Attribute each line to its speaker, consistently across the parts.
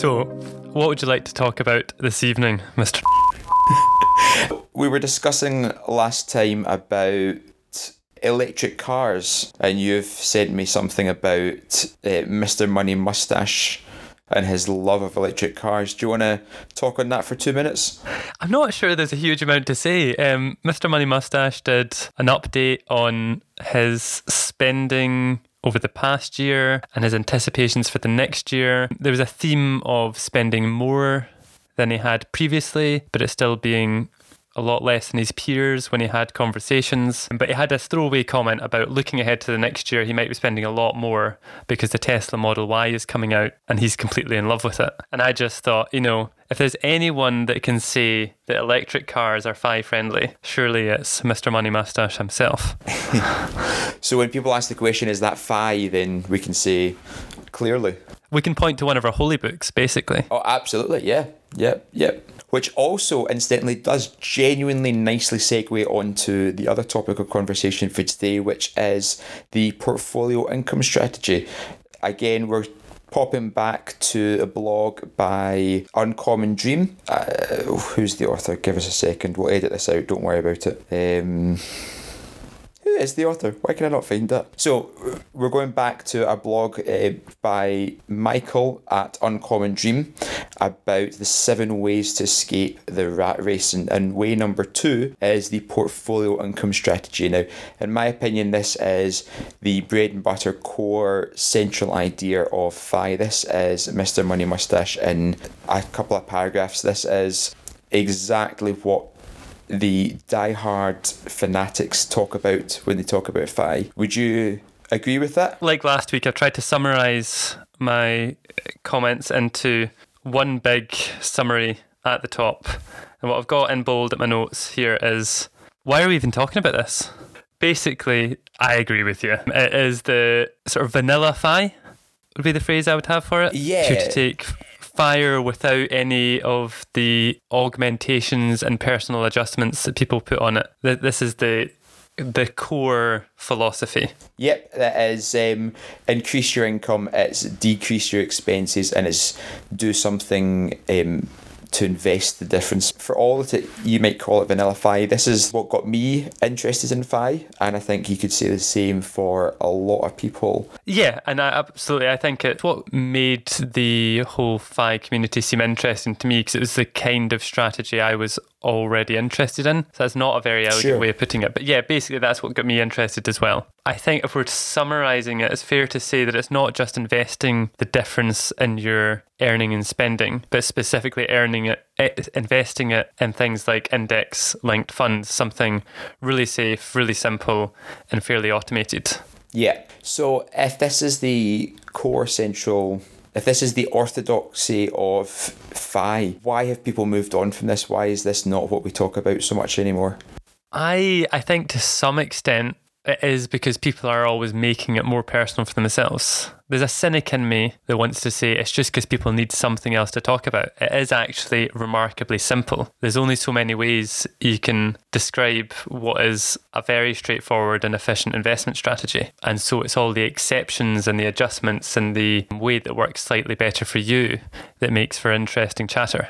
Speaker 1: So, what would you like to talk about this evening, Mr.
Speaker 2: We were discussing last time about electric cars, and you've sent me something about uh, Mr. Money Mustache and his love of electric cars. Do you want to talk on that for two minutes?
Speaker 1: I'm not sure there's a huge amount to say. Um, Mr. Money Mustache did an update on his spending over the past year and his anticipations for the next year. There was a theme of spending more than he had previously, but it's still being a lot less than his peers when he had conversations. But he had a throwaway comment about looking ahead to the next year, he might be spending a lot more because the Tesla Model Y is coming out and he's completely in love with it. And I just thought, you know, if there's anyone that can say that electric cars are fi friendly, surely it's Mr. Money Mustache himself.
Speaker 2: so when people ask the question, is that fi, then we can say clearly.
Speaker 1: We can point to one of our holy books, basically.
Speaker 2: Oh, absolutely. Yeah. Yep. Yep which also incidentally does genuinely nicely segue onto the other topic of conversation for today, which is the portfolio income strategy. Again, we're popping back to a blog by Uncommon Dream. Uh, who's the author? Give us a second. We'll edit this out. Don't worry about it. Um, who is the author? Why can I not find that? So, we're going back to a blog uh, by Michael at Uncommon Dream about the seven ways to escape the rat race. And, and way number two is the portfolio income strategy. Now, in my opinion, this is the bread and butter core central idea of FI. This is Mr. Money Mustache in a couple of paragraphs. This is exactly what the die-hard fanatics talk about when they talk about Fi. Would you agree with that?
Speaker 1: Like last week, I've tried to summarize my comments into one big summary at the top. And what I've got in bold at my notes here is why are we even talking about this? Basically, I agree with you. It is the sort of vanilla fi would be the phrase I would have for it.
Speaker 2: Yeah.
Speaker 1: To take fire without any of the augmentations and personal adjustments that people put on it. This is the the core philosophy.
Speaker 2: Yep, that is um, increase your income, it's decrease your expenses, and it's do something um, to invest the difference. For all that you might call it vanilla fi, this is what got me interested in fi, and I think you could say the same for a lot of people.
Speaker 1: Yeah, and I absolutely, I think it's what made the whole fi community seem interesting to me because it was the kind of strategy I was already interested in. So that's not a very elegant sure. way of putting it. But yeah, basically that's what got me interested as well. I think if we're summarizing it, it's fair to say that it's not just investing the difference in your earning and spending, but specifically earning it, it investing it in things like index linked funds, something really safe, really simple, and fairly automated.
Speaker 2: Yeah. So if this is the core central if this is the orthodoxy of FI, why have people moved on from this? Why is this not what we talk about so much anymore?
Speaker 1: I I think to some extent it is because people are always making it more personal for themselves. There's a cynic in me that wants to say it's just because people need something else to talk about. It is actually remarkably simple. There's only so many ways you can describe what is a very straightforward and efficient investment strategy. And so it's all the exceptions and the adjustments and the way that works slightly better for you that makes for interesting chatter.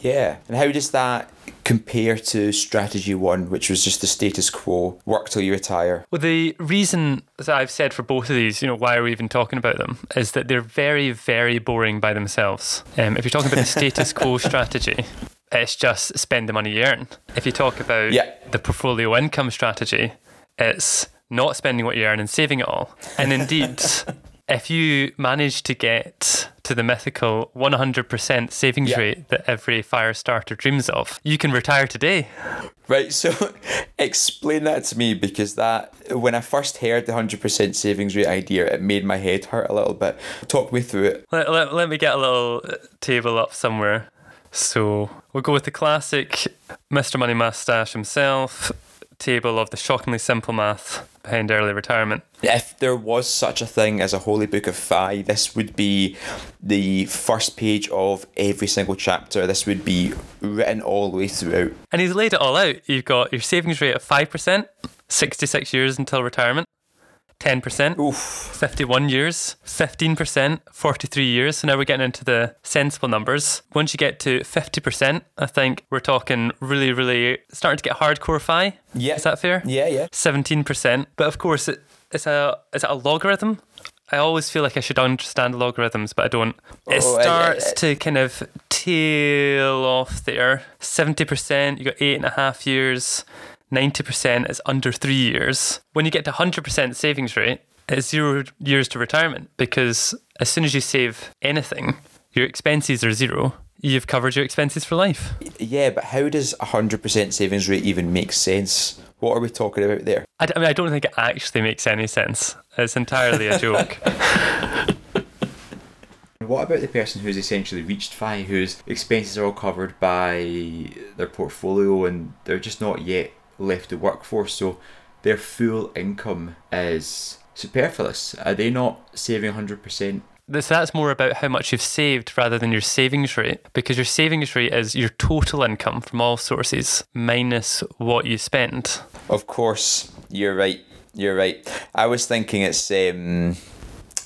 Speaker 2: Yeah. And how does that compare to strategy one, which was just the status quo, work till you retire?
Speaker 1: Well, the reason that I've said for both of these, you know, why are we even talking about them, is that they're very, very boring by themselves. Um, if you're talking about the status quo strategy, it's just spend the money you earn. If you talk about yeah. the portfolio income strategy, it's not spending what you earn and saving it all. And indeed, if you manage to get to the mythical 100% savings yeah. rate that every fire starter dreams of, you can retire today.
Speaker 2: Right, so explain that to me because that when I first heard the 100% savings rate idea, it made my head hurt a little bit. Talk me through it.
Speaker 1: Let, let, let me get a little uh, table up somewhere. So we'll go with the classic Mr. Money Mustache himself table of the shockingly simple math behind early retirement.
Speaker 2: If there was such a thing as a holy book of Fi, this would be the first page of every single chapter. This would be written all the way throughout.
Speaker 1: And he's laid it all out. You've got your savings rate of 5%, 66 years until retirement, 10%,
Speaker 2: Oof.
Speaker 1: 51 years, 15%, 43 years. So now we're getting into the sensible numbers. Once you get to 50%, I think we're talking really, really starting to get hardcore fi.
Speaker 2: Yeah.
Speaker 1: Is that fair?
Speaker 2: Yeah, yeah.
Speaker 1: 17%. But of course, it, it's a is it a logarithm? I always feel like I should understand logarithms, but I don't. It
Speaker 2: Oh, I- I-
Speaker 1: starts
Speaker 2: I-
Speaker 1: to kind of tail off there. 70%, you got eight and a half years. 90% is under three years. When you get to 100% savings rate, it's zero years to retirement because as soon as you save anything, your expenses are zero. You've covered your expenses for life.
Speaker 2: Yeah, but how does a 100% savings rate even make sense? What are we talking about there?
Speaker 1: I, d- I mean, I don't think it actually makes any sense. It's entirely a joke.
Speaker 2: What about the person who's essentially reached FI, whose expenses are all covered by their portfolio and they're just not yet left the workforce, so their full income is superfluous? Are they not saving 100%?
Speaker 1: This that's more about how much you've saved rather than your savings rate because your savings rate is your total income from all sources minus what you spend.
Speaker 2: Of course, you're right. You're right. I was thinking it's um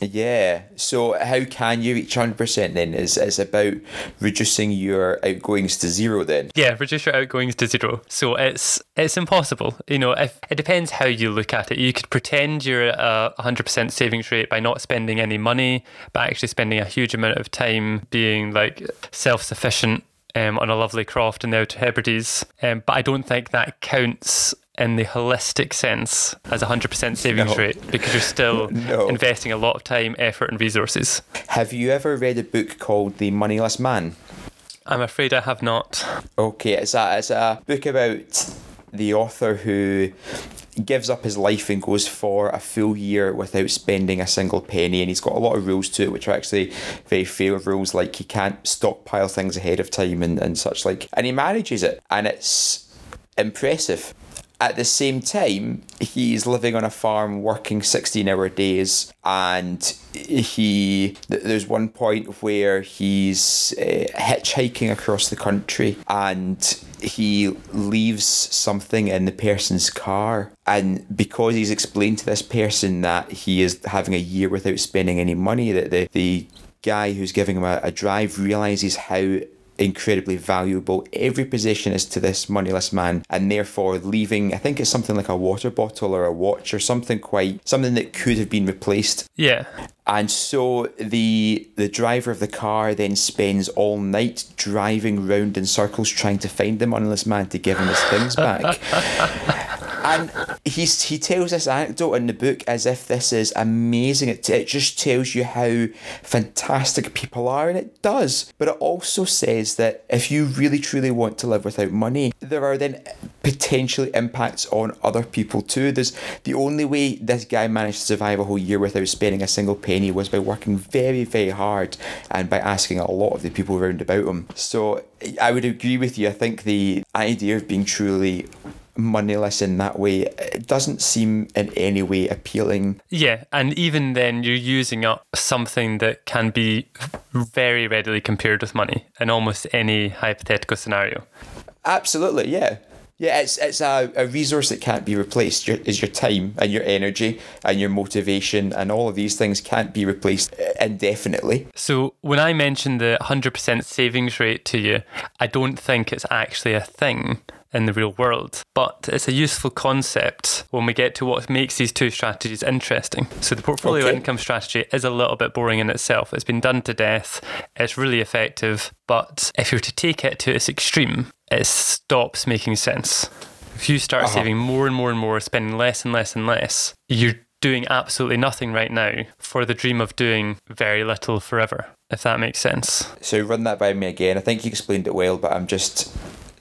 Speaker 2: yeah. So how can you reach hundred percent then? Is is about reducing your outgoings to zero then?
Speaker 1: Yeah, reduce your outgoings to zero. So it's it's impossible. You know, if it depends how you look at it. You could pretend you're at a 100% savings rate by not spending any money, but actually spending a huge amount of time being like self-sufficient um, on a lovely croft in the Outer Hebrides. Um, but I don't think that counts in the holistic sense as a 100% savings
Speaker 2: No.
Speaker 1: rate because you're still
Speaker 2: No.
Speaker 1: investing a lot of time, effort, and resources.
Speaker 2: Have you ever read a book called The Moneyless Man?
Speaker 1: I'm afraid I have not.
Speaker 2: Okay, it's a it's a book about the author who gives up his life and goes for a full year without spending a single penny and he's got a lot of rules to it which are actually very fair rules like he can't stockpile things ahead of time and, and such like and he manages it and it's impressive at the same time he's living on a farm working 16 hour days and he there's one point where he's uh, hitchhiking across the country and he leaves something in the person's car. And because he's explained to this person that he is having a year without spending any money that the, the guy who's giving him a, a drive realizes how incredibly valuable every possession is to this moneyless man and therefore leaving i think it's something like a water bottle or a watch or something quite something that could have been replaced
Speaker 1: Yeah.
Speaker 2: and so the the driver of the car then spends all night driving round in circles trying to find the moneyless man to give him his things back. And he's he tells this anecdote in the book as if this is amazing. It, it just tells you how fantastic people are, and it does. But it also says that if you really truly want to live without money, there are then potentially impacts on other people too. There's the only way this guy managed to survive a whole year without spending a single penny was by working very, very hard and by asking a lot of the people around about him. So I would agree with you. I think the idea of being truly moneyless in that way it doesn't seem in any way appealing.
Speaker 1: Yeah, and even then, you're using up something that can be very readily compared with money in almost any hypothetical scenario.
Speaker 2: Absolutely, yeah. Yeah, it's it's a, a resource that can't be replaced. Your, is your time and your energy and your motivation and all of these things can't be replaced indefinitely.
Speaker 1: So, when I mention the 100% savings rate to you, I don't think it's actually a thing in the real world, but it's a useful concept when we get to what makes these two strategies interesting. So, the portfolio
Speaker 2: Okay.
Speaker 1: income strategy is a little bit boring in itself. It's been done to death, it's really effective, but if you were to take it to its extreme, it stops making sense. If you start
Speaker 2: Uh-huh.
Speaker 1: saving more and more and more, spending less and less and less, you're doing absolutely nothing right now for the dream of doing very little forever, if that makes sense.
Speaker 2: So run that by me again. I think you explained it well, but I'm just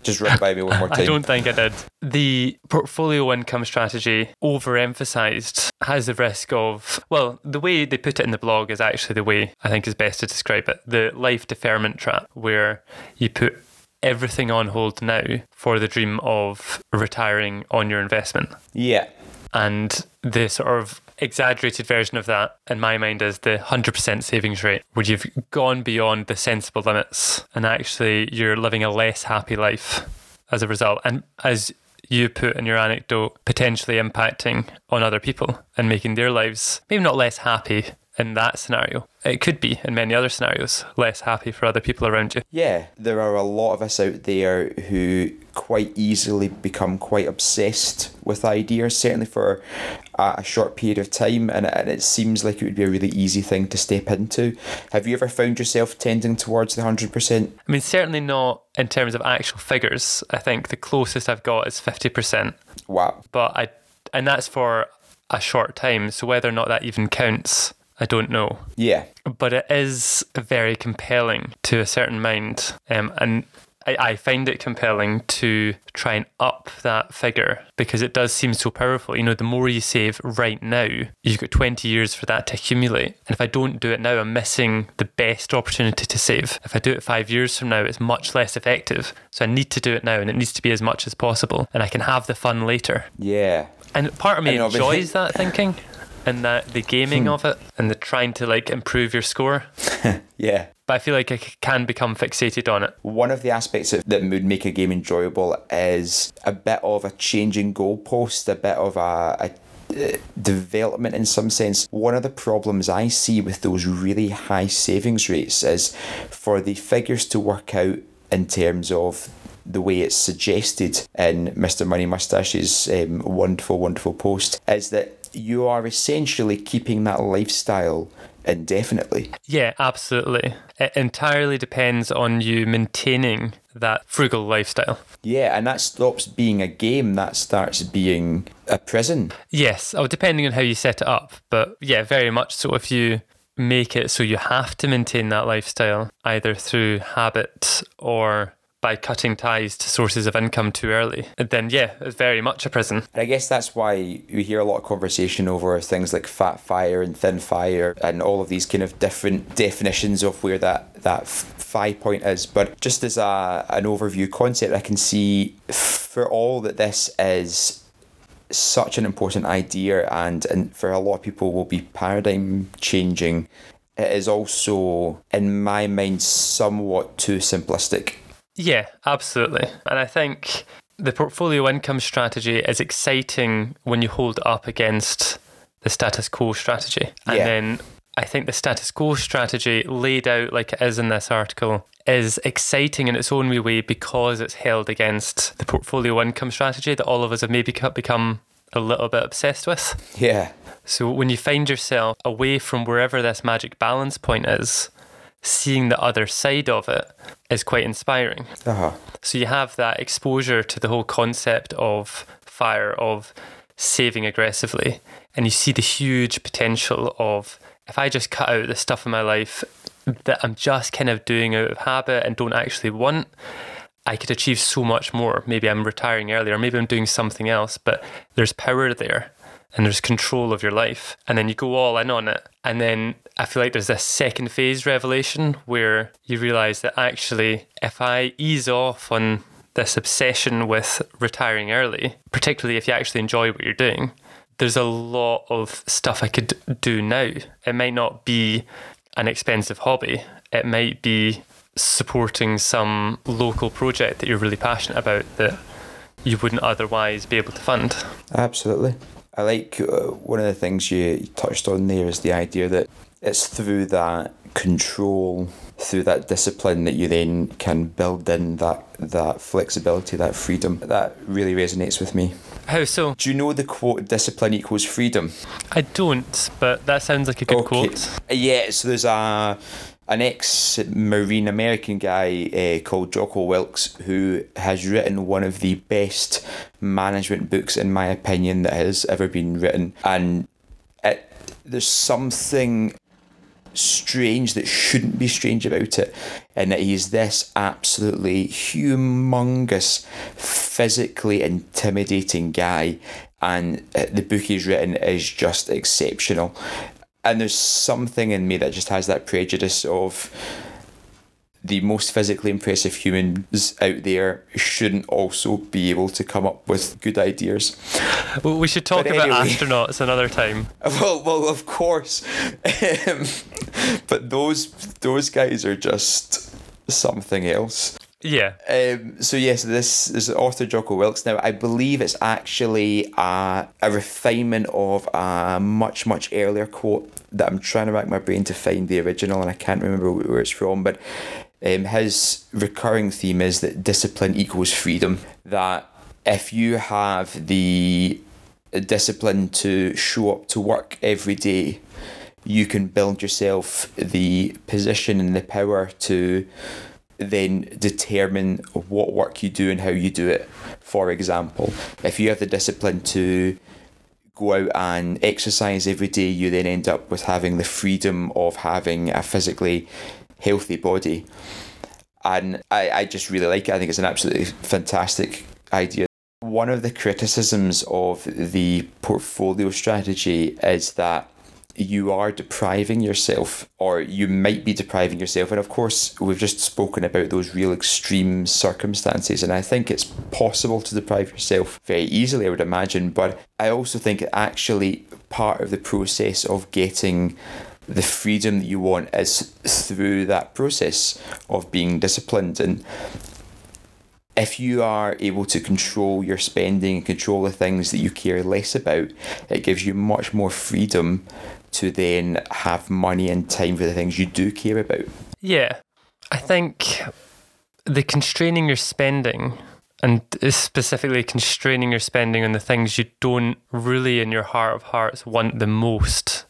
Speaker 2: just run it by me one more time.
Speaker 1: I don't think I did. The portfolio income strategy overemphasized has the risk of, well, the way they put it in the blog is actually the way I think is best to describe it the life deferment trap, where you put everything on hold now for the dream of retiring on your investment.
Speaker 2: Yeah.
Speaker 1: And the sort of exaggerated version of that, in my mind, is the 100% savings rate, where you've gone beyond the sensible limits and actually you're living a less happy life as a result. And as you put in your anecdote potentially impacting on other people and making their lives maybe not less happy in that scenario. It could be in many other scenarios less happy for other people around you.
Speaker 2: Yeah, there are a lot of us out there who quite easily become quite obsessed with ideas, certainly for a, a short period of time, and, and it seems like it would be a really easy thing to step into. Have you ever found yourself tending towards the 100%?
Speaker 1: I mean, certainly not in terms of actual figures. I think the closest I've got is 50%.
Speaker 2: Wow.
Speaker 1: But I, and that's for a short time. So whether or not that even counts I don't know.
Speaker 2: Yeah.
Speaker 1: But it is very compelling to a certain mind. Um, and I, I find it compelling to try and up that figure because it does seem so powerful. You know, the more you save right now, you've got 20 years for that to accumulate. And if I don't do it now, I'm missing the best opportunity to save. If I do it five years from now, it's much less effective. So I need to do it now and it needs to be as much as possible. And I can have the fun later.
Speaker 2: Yeah.
Speaker 1: And part of me enjoys that thinking and that the gaming hmm. of it and the trying to like improve your score.
Speaker 2: yeah.
Speaker 1: But I feel like I can become fixated on it.
Speaker 2: One of the aspects of, that would make a game enjoyable is a bit of a changing goalpost, a bit of a, a uh, development in some sense. One of the problems I see with those really high savings rates is for the figures to work out in terms of the way it's suggested in Mr. Money Mustache's um, wonderful, wonderful post is that you are essentially keeping that lifestyle indefinitely.
Speaker 1: Yeah, absolutely. It entirely depends on you maintaining that frugal lifestyle.
Speaker 2: Yeah, and that stops being a game, that starts being a prison.
Speaker 1: Yes, oh, depending on how you set it up. But yeah, very much so. If you make it so you have to maintain that lifestyle, either through habit or by cutting ties to sources of income too early, then yeah, it's very much a prison.
Speaker 2: I guess that's why we hear a lot of conversation over things like fat fire and thin fire and all of these kind of different definitions of where that that FI point is. But just as a an overview concept, I can see for all that this is such an important idea and, and for a lot of people will be paradigm changing it is also in my mind somewhat too simplistic
Speaker 1: yeah, absolutely. And I think the portfolio income strategy is exciting when you hold up against the status quo strategy. And yeah. then I think the status quo strategy laid out like it is in this article is exciting in its own way because it's held against the portfolio income strategy that all of us have maybe become a little bit obsessed with.
Speaker 2: Yeah.
Speaker 1: So when you find yourself away from wherever this magic balance point is, seeing the other side of it is quite inspiring.
Speaker 2: Uh-huh.
Speaker 1: So you have that exposure to the whole concept of fire, of saving aggressively, and you see the huge potential of if I just cut out the stuff in my life that I'm just kind of doing out of habit and don't actually want. I could achieve so much more. Maybe I'm retiring earlier, maybe I'm doing something else, but there's power there and there's control of your life. And then you go all in on it. And then I feel like there's this second phase revelation where you realize that actually, if I ease off on this obsession with retiring early, particularly if you actually enjoy what you're doing, there's a lot of stuff I could do now. It might not be an expensive hobby, it might be supporting some local project that you're really passionate about that you wouldn't otherwise be able to fund.
Speaker 2: Absolutely. I like uh, one of the things you touched on there is the idea that it's through that control, through that discipline that you then can build in that that flexibility, that freedom. That really resonates with me.
Speaker 1: How so?
Speaker 2: Do you know the quote "discipline equals freedom"?
Speaker 1: I don't, but that sounds like a good okay. quote.
Speaker 2: Yeah, so there's a an ex Marine American guy uh, called Jocko Willink who has written one of the best management books, in my opinion, that has ever been written. And it, there's something strange that shouldn't be strange about it, and that he's this absolutely humongous, physically intimidating guy. And uh, the book he's written is just exceptional and there's something in me that just has that prejudice of the most physically impressive humans out there shouldn't also be able to come up with good ideas.
Speaker 1: Well, we should talk but about anyway, astronauts another time.
Speaker 2: Well, well, of course, um, but those those guys are just something else.
Speaker 1: Yeah.
Speaker 2: Um, so yes, this is author Jocko Willink. Now I believe it's actually a, a refinement of a much much earlier quote that I'm trying to rack my brain to find the original, and I can't remember where it's from. But um, his recurring theme is that discipline equals freedom. That if you have the discipline to show up to work every day, you can build yourself the position and the power to then determine what work you do and how you do it. For example, if you have the discipline to go out and exercise every day, you then end up with having the freedom of having a physically healthy body. And I, I just really like it. I think it's an absolutely fantastic idea. One of the criticisms of the portfolio strategy is that you are depriving yourself, or you might be depriving yourself. And of course, we've just spoken about those real extreme circumstances, and I think it's possible to deprive yourself very easily, I would imagine. But I also think actually part of the process of getting the freedom that you want is through that process of being disciplined and if you are able to control your spending and control the things that you care less about, it gives you much more freedom to then have money and time for the things you do care about.
Speaker 1: Yeah. I think the constraining your spending and specifically constraining your spending on the things you don't really in your heart of hearts want the most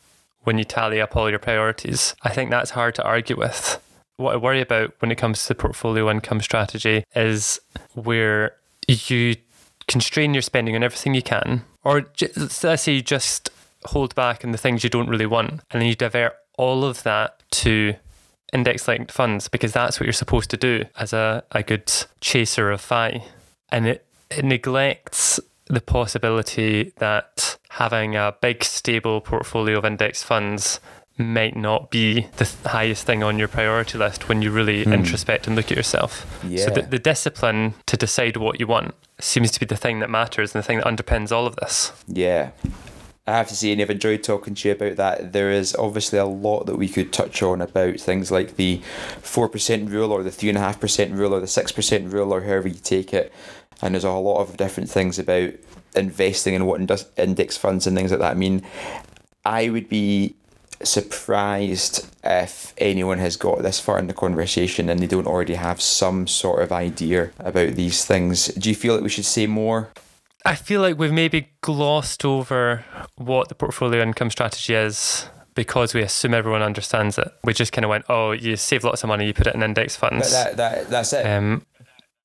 Speaker 1: when you tally up all your priorities. I think that's hard to argue with. What I worry about when it comes to portfolio income strategy is where you constrain your spending on everything you can, or let's say you just hold back on the things you don't really want, and then you divert all of that to index linked funds because that's what you're supposed to do as a, a good chaser of FI. And it, it neglects the possibility that having a big stable portfolio of index funds might not be the highest thing on your priority list when you really hmm. introspect and look at yourself. Yeah. So the, the discipline to decide what you want seems to be the thing that matters and the thing that underpins all of this.
Speaker 2: Yeah. I have to say, and I've enjoyed talking to you about that. There is obviously a lot that we could touch on about things like the 4% rule or the 3.5% rule or the 6% rule or however you take it. And there's a lot of different things about investing and what index funds and things like that I mean. I would be surprised if anyone has got this far in the conversation and they don't already have some sort of idea about these things. Do you feel like we should say more?
Speaker 1: I feel like we've maybe glossed over what the portfolio income strategy is because we assume everyone understands it. We just kind of went, oh, you save lots of money, you put it in index funds.
Speaker 2: That, that, that's it. Um,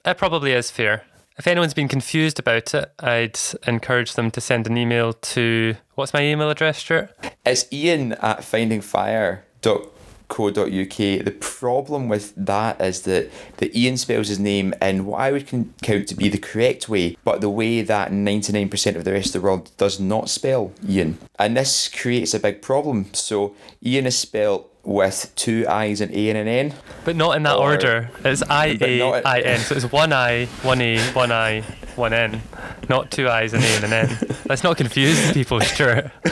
Speaker 1: it probably is fair. If anyone's been confused about it, I'd encourage them to send an email to what's my email address, Stuart?
Speaker 2: It's ian at findingfire.com co.uk. The problem with that is that the Ian spells his name in what I would count to be the correct way, but the way that 99% of the rest of the world does not spell Ian. And this creates a big problem. So Ian is spelled with two I's and A and an N.
Speaker 1: But not in that or, order. It's I A I N. So it's one I, one A, one I, one N. Not two I's and A and an N. Let's not confuse people, Stuart.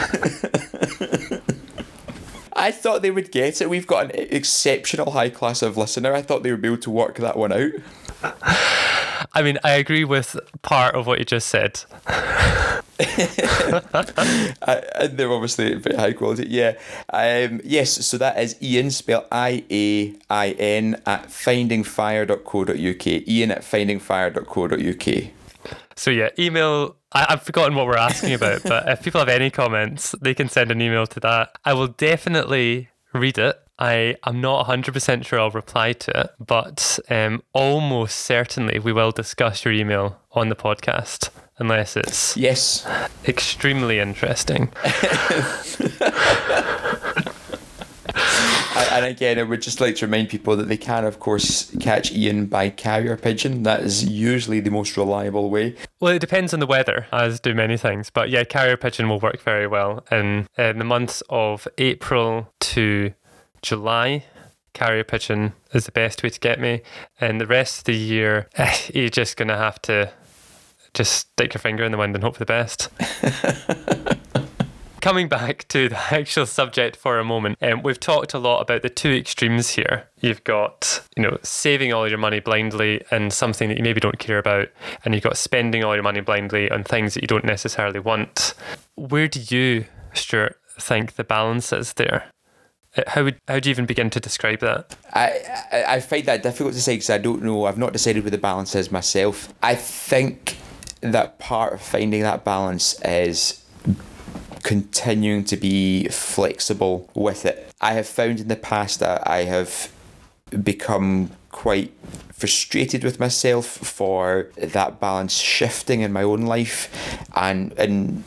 Speaker 2: I thought they would get it. We've got an exceptional high class of listener. I thought they would be able to work that one out.
Speaker 1: I mean, I agree with part of what you just said. I,
Speaker 2: and they're obviously very high quality. Yeah. Um, yes, so that is Ian, spelled I A I N, at findingfire.co.uk. Ian at findingfire.co.uk.
Speaker 1: So yeah, email. I, have forgotten what we're asking about, but if people have any comments, they can send an email to that. I will definitely read it. I am not 100% sure I'll reply to it, but um, almost certainly we will discuss your email on the podcast unless it's
Speaker 2: yes
Speaker 1: extremely interesting.
Speaker 2: and again, I would just like to remind people that they can, of course, catch Ian by carrier pigeon. That is usually the most reliable way.
Speaker 1: Well, it depends on the weather, as do many things. But yeah, carrier pigeon will work very well in, in the months of April to July. Carrier pigeon is the best way to get me. And the rest of the year, you're just going to have to just stick your finger in the wind and hope for the best. coming back to the actual subject for a moment, um, we've talked a lot about the two extremes here. You've got, you know, saving all your money blindly and something that you maybe don't care about, and you've got spending all your money blindly on things that you don't necessarily want. Where do you, Stuart, think the balance is there? Uh, how would how do you even begin to describe that?
Speaker 2: I, I, I find that difficult to say because I don't know. I've not decided where the balance is myself. I think that part of finding that balance is continuing to be flexible with it. I have found in the past that I have become quite frustrated with myself for that balance shifting in my own life and and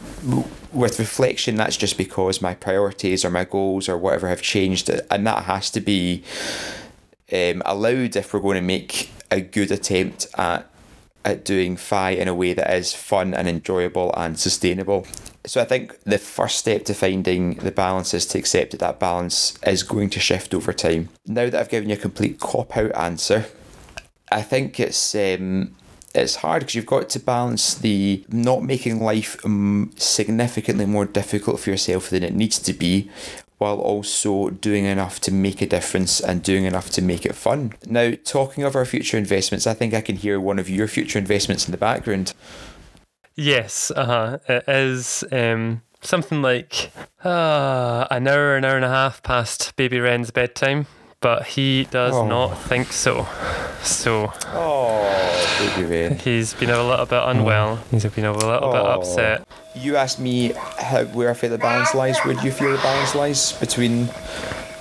Speaker 2: with reflection that's just because my priorities or my goals or whatever have changed and that has to be um, allowed if we're going to make a good attempt at at doing FI in a way that is fun and enjoyable and sustainable. So I think the first step to finding the balance is to accept that that balance is going to shift over time. Now that I've given you a complete cop out answer, I think it's um, it's hard because you've got to balance the not making life um, significantly more difficult for yourself than it needs to be while also doing enough to make a difference and doing enough to make it fun. Now, talking of our future investments, I think I can hear one of your future investments in the background.
Speaker 1: Yes, uh huh. It is um, something like uh, an hour, an hour and a half past baby Ren's bedtime but he does oh. not think so. So,
Speaker 2: oh.
Speaker 1: He's been a little bit oh. unwell. He's been a little oh. bit upset.
Speaker 2: You asked me how, where I feel the balance lies. Where do you feel the balance lies between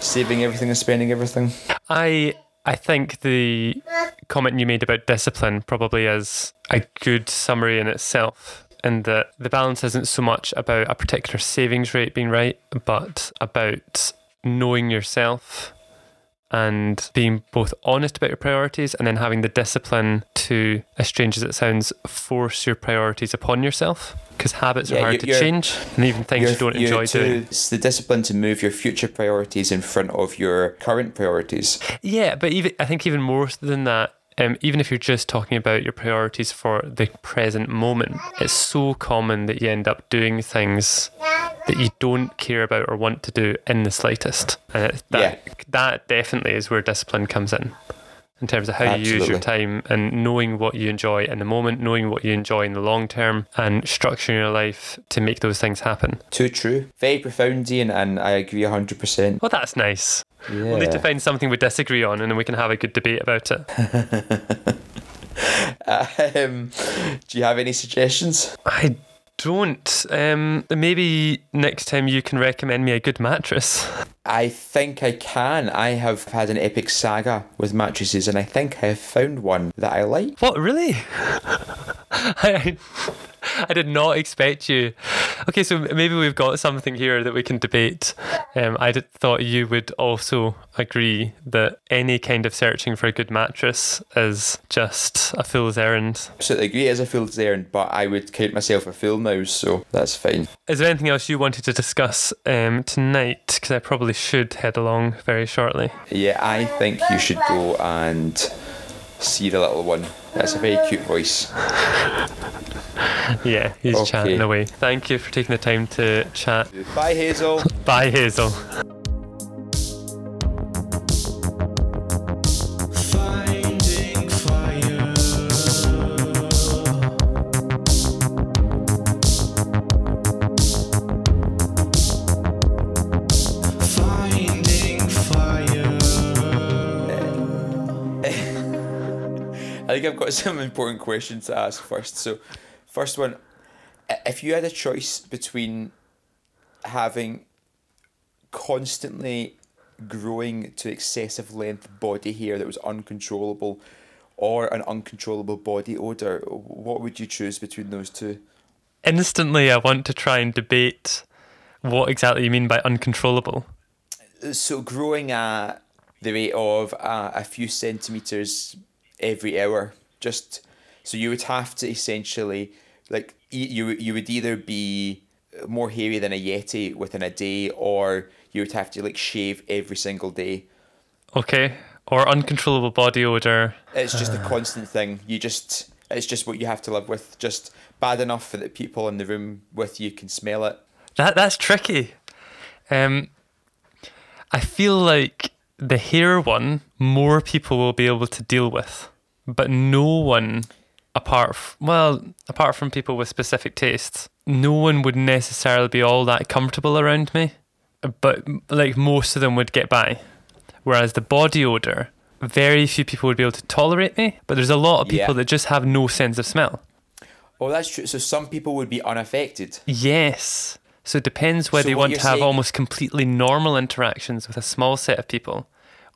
Speaker 2: saving everything and spending everything?
Speaker 1: I I think the comment you made about discipline probably is a good summary in itself. In that the balance isn't so much about a particular savings rate being right, but about knowing yourself and being both honest about your priorities and then having the discipline to, as strange as it sounds, force your priorities upon yourself. Because habits yeah, are hard to change, and even things you don't enjoy
Speaker 2: to,
Speaker 1: doing.
Speaker 2: It's the discipline to move your future priorities in front of your current priorities.
Speaker 1: Yeah, but even I think even more than that, um, even if you're just talking about your priorities for the present moment, it's so common that you end up doing things that you don't care about or want to do in the slightest. And that, yeah. that definitely is where discipline comes in, in terms of how Absolutely. you use your time and knowing what you enjoy in the moment, knowing what you enjoy in the long term, and structuring your life to make those things happen.
Speaker 2: Too true. Very profound, Ian, and I agree 100%.
Speaker 1: Well, that's nice. Yeah. We'll need to find something we disagree on and then we can have a good debate about it.
Speaker 2: um, do you have any suggestions?
Speaker 1: I don't. Um, maybe next time you can recommend me a good mattress.
Speaker 2: I think I can. I have had an epic saga with mattresses, and I think I have found one that I like.
Speaker 1: What really? I, I did not expect you. Okay, so maybe we've got something here that we can debate. Um, I did, thought you would also agree that any kind of searching for a good mattress is just a fool's errand.
Speaker 2: Absolutely agree, it is a fool's errand, but I would count myself a fool now, so that's fine.
Speaker 1: Is there anything else you wanted to discuss um, tonight? Because I probably should head along very shortly.
Speaker 2: Yeah, I think you should go and see the little one. That's a very cute voice.
Speaker 1: yeah, he's okay. chatting away. Thank you for taking the time to chat.
Speaker 2: Bye, Hazel.
Speaker 1: Bye, Hazel.
Speaker 2: some important questions to ask first. So, first one, if you had a choice between having constantly growing to excessive length body hair that was uncontrollable or an uncontrollable body odor, what would you choose between those two?
Speaker 1: Instantly, I want to try and debate what exactly you mean by uncontrollable.
Speaker 2: So, growing at the rate of uh, a few centimeters every hour. Just so you would have to essentially like you you would either be more hairy than a yeti within a day, or you would have to like shave every single day.
Speaker 1: Okay. Or uncontrollable body odor.
Speaker 2: It's just a constant thing. You just it's just what you have to live with. Just bad enough that the people in the room with you can smell it.
Speaker 1: That that's tricky. Um, I feel like the hair one more people will be able to deal with, but no one apart f- well apart from people with specific tastes, no one would necessarily be all that comfortable around me. But like most of them would get by. Whereas the body odor, very few people would be able to tolerate me, but there's a lot of people
Speaker 2: Yeah.
Speaker 1: that just have no sense of smell.
Speaker 2: Oh, that's true. So some people would be unaffected.
Speaker 1: Yes. So it depends whether
Speaker 2: So
Speaker 1: you want to have
Speaker 2: saying-
Speaker 1: almost completely normal interactions with a small set of people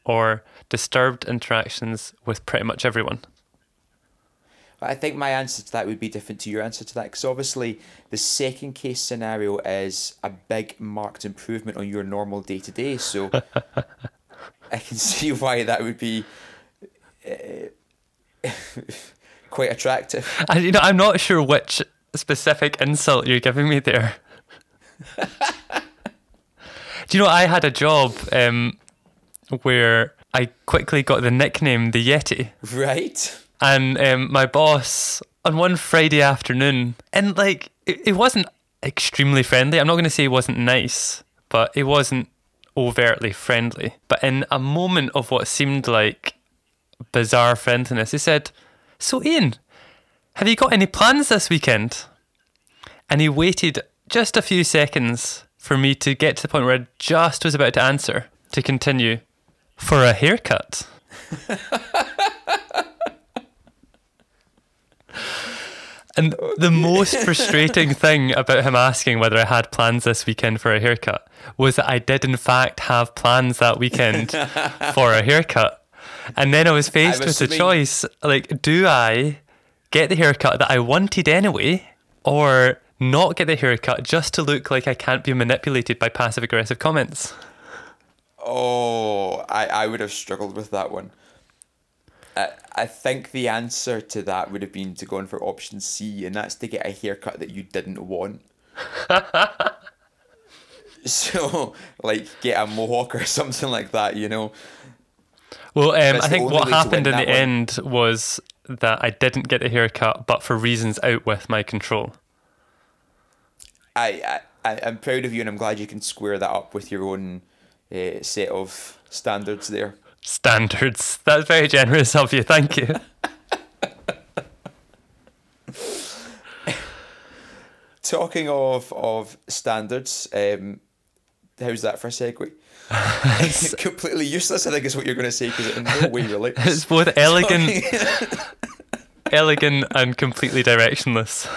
Speaker 1: or disturbed interactions with pretty much everyone.
Speaker 2: I think my answer to that would be different to your answer to that because obviously the second case scenario is a big marked improvement on your normal day to day. So I can see why that would be uh, quite attractive.
Speaker 1: I, you know, I'm not sure which specific insult you're giving me there. Do you know I had a job um, where I quickly got the nickname the Yeti,
Speaker 2: Right?
Speaker 1: and um, my boss on one Friday afternoon, and like it, it wasn't extremely friendly. I'm not going to say it wasn't nice, but it wasn't overtly friendly. But in a moment of what seemed like bizarre friendliness, he said, "So Ian, have you got any plans this weekend?" And he waited just a few seconds for me to get to the point where I just was about to answer to continue for a haircut. and the most frustrating thing about him asking whether I had plans this weekend for a haircut was that I did in fact have plans that weekend for a haircut. And then I was faced
Speaker 2: I'm
Speaker 1: with the choice like, do I get the haircut that I wanted anyway, or not get the haircut just to look like I can't be manipulated by passive aggressive comments?
Speaker 2: Oh, I, I would have struggled with that one. I, I think the answer to that would have been to go in for option C, and that's to get a haircut that you didn't want. so, like, get a mohawk or something like that, you know?
Speaker 1: Well, um, I think what happened in the
Speaker 2: one.
Speaker 1: end was that I didn't get a haircut, but for reasons out with my control.
Speaker 2: I, I, I- I'm proud of you, and I'm glad you can square that up with your own uh, set of standards there.
Speaker 1: Standards. That's very generous of you. Thank you.
Speaker 2: Talking of of standards, um, how's that for a segue? It's completely useless, I think, is what you're going to say because it in no way relates.
Speaker 1: It's both elegant, elegant and completely directionless.